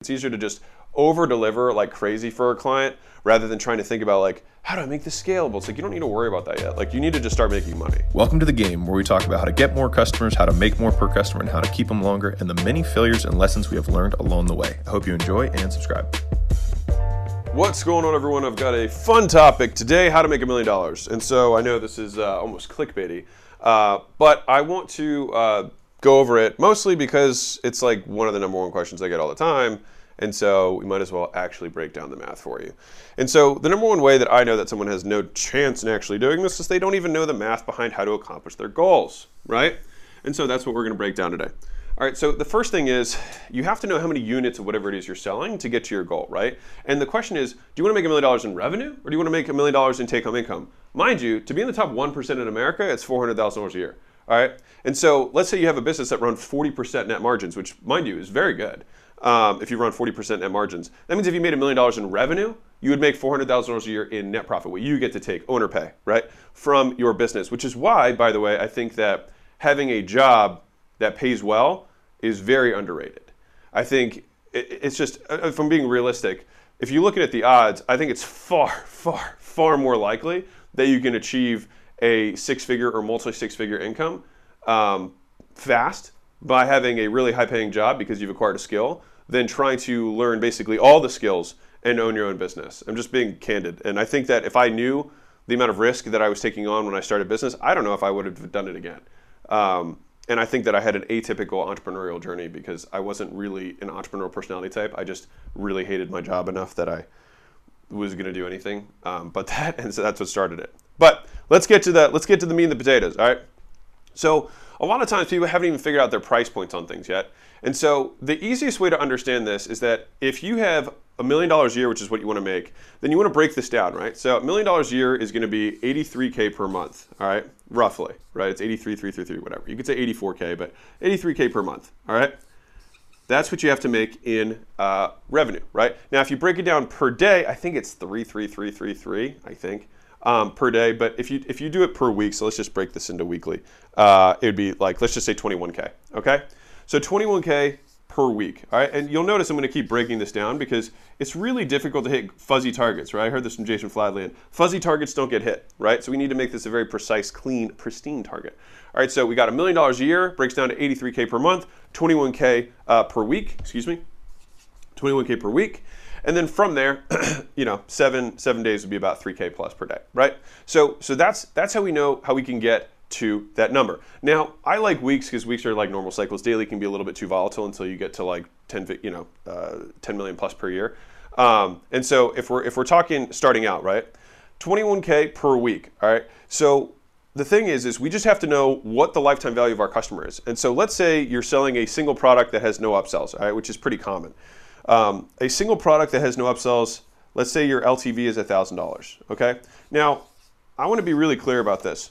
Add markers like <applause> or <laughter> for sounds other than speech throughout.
It's easier to just over deliver like crazy for a client rather than trying to think about like how do I make this scalable? It's like you don't need to worry about that yet. Like you need to just start making money. Welcome to the game where we talk about how to get more customers, how to make more per customer, and how to keep them longer, and the many failures and lessons we have learned along the way. I hope you enjoy and subscribe. What's going on, everyone? I've got a fun topic today: how to make a million dollars. And so I know this is uh, almost clickbaity, uh, but I want to uh, go over it mostly because it's like one of the number one questions I get all the time. And so we might as well actually break down the math for you. And so the number one way that I know that someone has no chance in actually doing this is they don't even know the math behind how to accomplish their goals, right? And so that's what we're to break down today. All right, so the first thing is you have to know how many units of whatever it is you're selling to get to your goal, right? And the question is, do you want to make a million dollars in revenue or do you want to make a million dollars in take home income? Mind you, to be in the top 1% in America, it's $400,000 a year. All right. And so let's say you have a business that runs 40% net margins, which, mind you, is very good. Um, if you run 40% net margins, that means if you made a million dollars in revenue, you would make $400,000 a year in net profit, what you get to take, owner pay, right, from your business. Which is why, by the way, I think that having a job that pays well is very underrated. I think it's just, uh, if I'm being realistic, if you look at the odds, I think it's far, far, far more likely that you can achieve a six figure or multi six figure income um, fast by having a really high paying job because you've acquired a skill than trying to learn basically all the skills and own your own business. I'm just being candid. And I think that if I knew the amount of risk that I was taking on when I started business, I don't know if I would have done it again. Um, and I think that I had an atypical entrepreneurial journey because I wasn't really an entrepreneurial personality type. I just really hated my job enough that I was going to do anything um, but <laughs> that, and so that's what started it. But let's get to the let's get to the meat and the potatoes. All right. So a lot of times people haven't even figured out their price points on things yet. And so the easiest way to understand this is that if you have a million dollars a year, which is what you want to make, then you want to break this down, right? So a million dollars a year is going to be 83k per month, all right? Roughly, right? It's 83,333, whatever. You could say 84k, but 83k per month, all right? That's what you have to make in uh, revenue, right? Now, if you break it down per day, I think it's 33333, I think um, per day. But if you if you do it per week, so let's just break this into weekly, uh, it would be like let's just say 21k. Okay, so 21k per week. All right, and you'll notice I'm going to keep breaking this down because it's really difficult to hit fuzzy targets. Right, I heard this from Jason Fladlien. Fuzzy targets don't get hit. Right, so we need to make this a very precise, clean, pristine target. All right, so we got a million dollars a year, breaks down to 83k per month, 21k uh, per week. Excuse me, 21k per week. And then from there, <clears throat> you know, seven seven days would be about 3k plus per day, right? So so that's that's how we know how we can get to that number. Now, I like weeks because weeks are like normal cycles. Daily can be a little bit too volatile until you get to like 10, you know, uh, 10 million plus per year. Um, and so if we're if we're talking starting out, right, 21k per week. All right. So the thing is, is we just have to know what the lifetime value of our customer is. And so let's say you're selling a single product that has no upsells, all right, which is pretty common. Um, a single product that has no upsells, let's say your LTV is $1,000, okay? Now, I want to be really clear about this.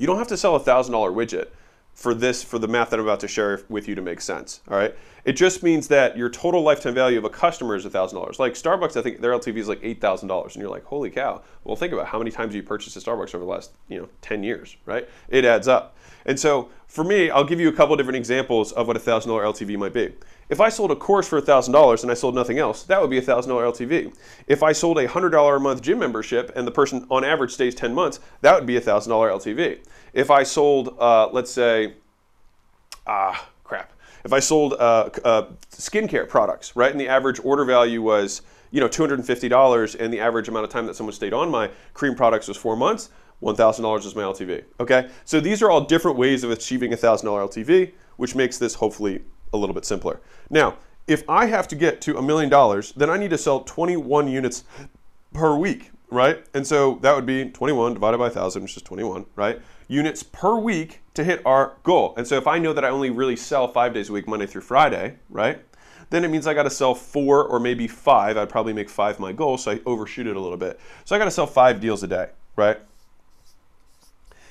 You don't have to sell a $1,000 widget for this, for the math that I'm about to share with you to make sense, all right? It just means that your total lifetime value of a customer is $1,000. Like Starbucks, I think their LTV is like $8,000. And you're like, holy cow. Well, think about how many times you purchased a Starbucks over the last, you know, 10 years, right? It adds up. And so for me, I'll give you a couple different examples of what a $1,000 LTV might be. If I sold a course for $1,000 and I sold nothing else, that would be a $1,000 LTV. If I sold a $100 a month gym membership and the person on average stays 10 months, that would be a $1,000 LTV. If I sold, uh, let's say, ah, crap. If I sold uh, uh, skincare products, right, and the average order value was, you know, $250 and the average amount of time that someone stayed on my cream products was four months, $1,000 is my LTV. Okay, so these are all different ways of achieving a $1,000 LTV, which makes this hopefully a little bit simpler. Now, if I have to get to a million dollars, then I need to sell 21 units per week, right? And so that would be 21 divided by 1,000, which is 21, right? Units per week to hit our goal. And so if I know that I only really sell five days a week, Monday through Friday, right? Then it means I got to sell four or maybe five. I'd probably make five my goal, so I overshoot it a little bit. So I got to sell five deals a day, right?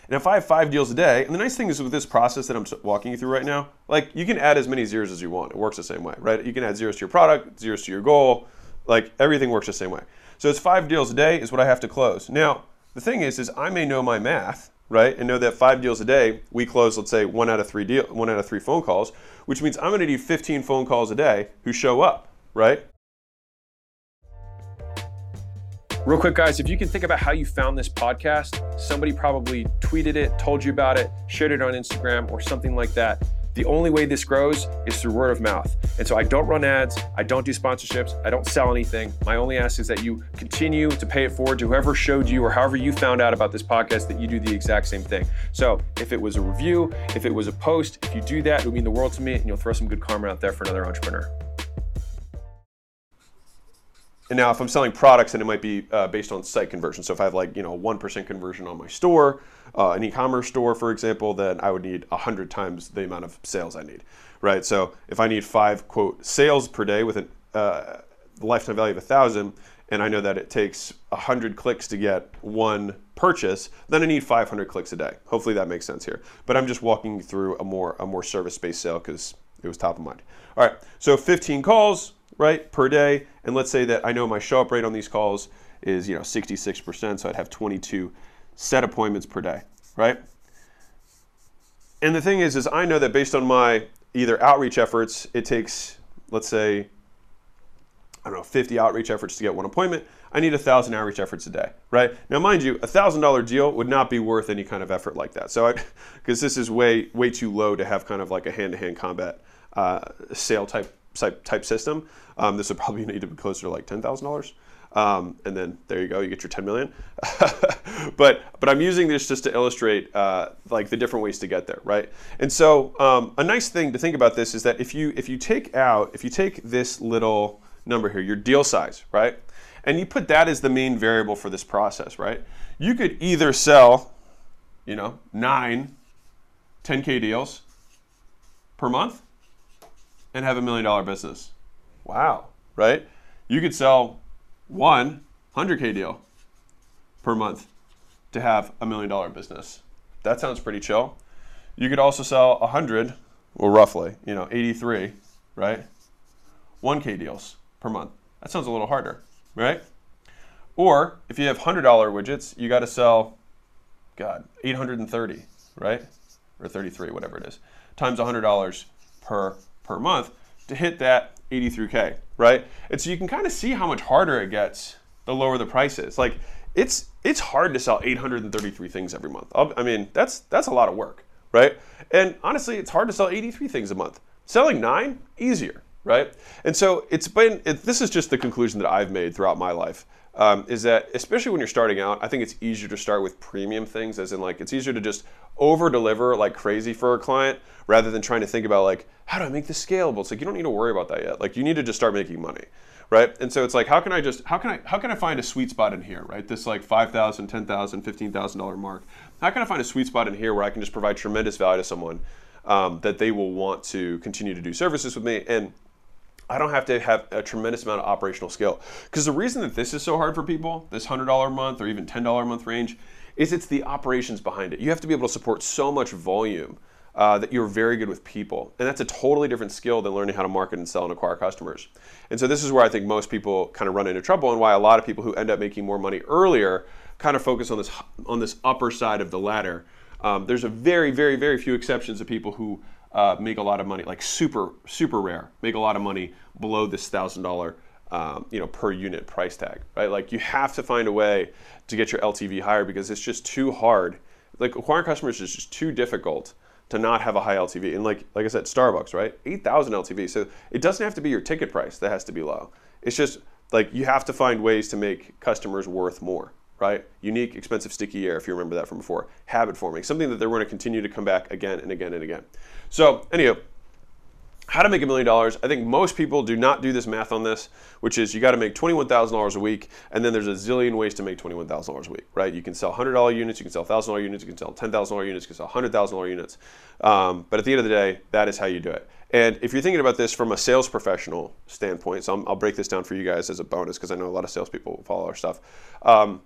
And if I have five deals a day, and the nice thing is with this process that I'm walking you through right now, like you can add as many zeros as you want. It works the same way, right? You can add zeros to your product, zeros to your goal, like everything works the same way. So it's five deals a day is what I have to close. Now, the thing is, is I may know my math, right, and know that five deals a day, we close, let's say, one out of three deal, one out of three phone calls, which means I'm going to need 15 phone calls a day who show up, right? Real quick, guys, if you can think about how you found this podcast, somebody probably tweeted it, told you about it, shared it on Instagram, or something like that. The only way this grows is through word of mouth. And so I don't run ads, I don't do sponsorships, I don't sell anything. My only ask is that you continue to pay it forward to whoever showed you or however you found out about this podcast that you do the exact same thing. So if it was a review, if it was a post, if you do that, it would mean the world to me and you'll throw some good karma out there for another entrepreneur. And now, if I'm selling products, then it might be uh, based on site conversion. So if I have like you know one percent conversion on my store, uh, an e-commerce store, for example, then I would need hundred times the amount of sales I need, right? So if I need five quote sales per day with a uh, lifetime value of a thousand, and I know that it takes hundred clicks to get one purchase, then I need 500 clicks a day. Hopefully that makes sense here. But I'm just walking through a more a more service-based sale because it was top of mind. All right, so 15 calls, right, per day. And let's say that I know my show up rate on these calls is, you know, 66%. So I'd have 22 set appointments per day, right? And the thing is, is I know that based on my either outreach efforts, it takes, let's say, I don't know, 50 outreach efforts to get one appointment. I need a thousand outreach efforts a day, right? Now, mind you, a thousand dollar deal would not be worth any kind of effort like that. So, because <laughs> this is way way too low to have kind of like a hand to hand combat uh, sale type type, system, um, this would probably <laughs> need to be closer to like ten thousand um, dollars. and then there you go, you get your 10 million. <laughs> but but I'm using this just to illustrate uh, like the different ways to get there, right? And so um, a nice thing to think about this is that if you if you take out if you take this little number here, your deal size, right, and you put that as the main variable for this process, right? You could either sell, you know, nine 10k deals per month, and have a million dollar business. Wow, right? You could sell one 100K deal per month to have a million dollar business. That sounds pretty chill. You could also sell 100, well, roughly, you know, 83, right? 1K deals per month. That sounds a little harder, right? Or if you have $100 widgets, you got to sell, God, 830, right? Or 33, whatever it is, times $100 per per month to hit that 83k, right? And so you can kind of see how much harder it gets the lower the price is. Like it's it's hard to sell 833 things every month. I mean, that's that's a lot of work, right? And honestly, it's hard to sell 83 things a month. Selling 9 easier, right? And so it's been it, this is just the conclusion that I've made throughout my life um, is that especially when you're starting out, I think it's easier to start with premium things, as in like it's easier to just over deliver like crazy for a client rather than trying to think about like how do I make this scalable. It's like you don't need to worry about that yet. Like you need to just start making money, right? And so it's like how can I just how can I how can I find a sweet spot in here, right? This like five thousand, ten thousand, fifteen thousand dollar mark. How can I find a sweet spot in here where I can just provide tremendous value to someone um, that they will want to continue to do services with me and I don't have to have a tremendous amount of operational skill. Because the reason that this is so hard for people, this $100 a month or even $10 a month range, is it's the operations behind it. You have to be able to support so much volume uh, that you're very good with people. And that's a totally different skill than learning how to market and sell and acquire customers. And so this is where I think most people kind of run into trouble and why a lot of people who end up making more money earlier kind of focus on this on this upper side of the ladder. Um, there's a very, very, very few exceptions of people who uh, make a lot of money, like super, super rare, make a lot of money below this thousand dollar, um, you know, per unit price tag, right? Like you have to find a way to get your LTV higher because it's just too hard. Like acquiring customers is just too difficult to not have a high LTV. And like, like I said, Starbucks, right? 8,000 LTV. So it doesn't have to be your ticket price that has to be low. It's just like you have to find ways to make customers worth more right? Unique, expensive, sticky air, if you remember that from before. Habit forming, something that they're going to continue to come back again and again and again. So, anyhow, how to make a million dollars. I think most people do not do this math on this, which is you got to make $21,000 a week, and then there's a zillion ways to make $21,000 a week, right? You can sell $100 units, you can sell $1,000 units, you can sell $10,000 units, you can sell $100,000 units. Um, but at the end of the day, that is how you do it. And if you're thinking about this from a sales professional standpoint, so i will break this down for you guys as a bonus because I know a lot of salespeople follow our stuff. Um,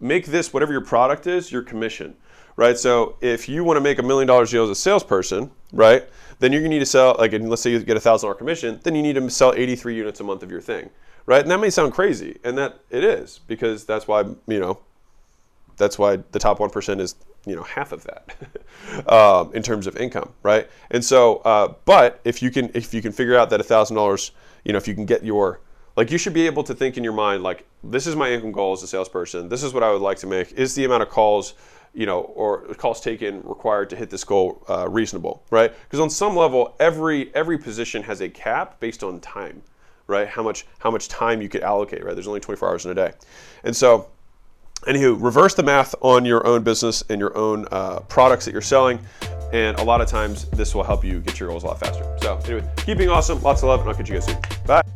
make this whatever your product is your commission right? So if you want to make a million dollars deal as a salesperson right then you're going to need to sell like let's say you get a thousand dollar commission then you need to sell 83 units a month of your thing right? And that may sound crazy and that it is because that's why you know that's why the top 1% is you know half of that <laughs> um, in terms of income right? And so uh, but if you can if you can figure out that a thousand dollars you know, if you can get your like you should be able to think in your mind like this is my income goal as a salesperson. This is what I would like to make. Is the amount of calls you know, or calls taken required to hit this goal uh, reasonable, right? Because on some level, every every position has a cap based on time, right? How much how much time you could allocate, right? There's only 24 hours in a day, and so, anywho, reverse the math on your own business and your own uh, products that you're selling, and a lot of times this will help you get your goals a lot faster. So, anyway, keep being awesome, lots of love, and I'll catch you guys soon. Bye.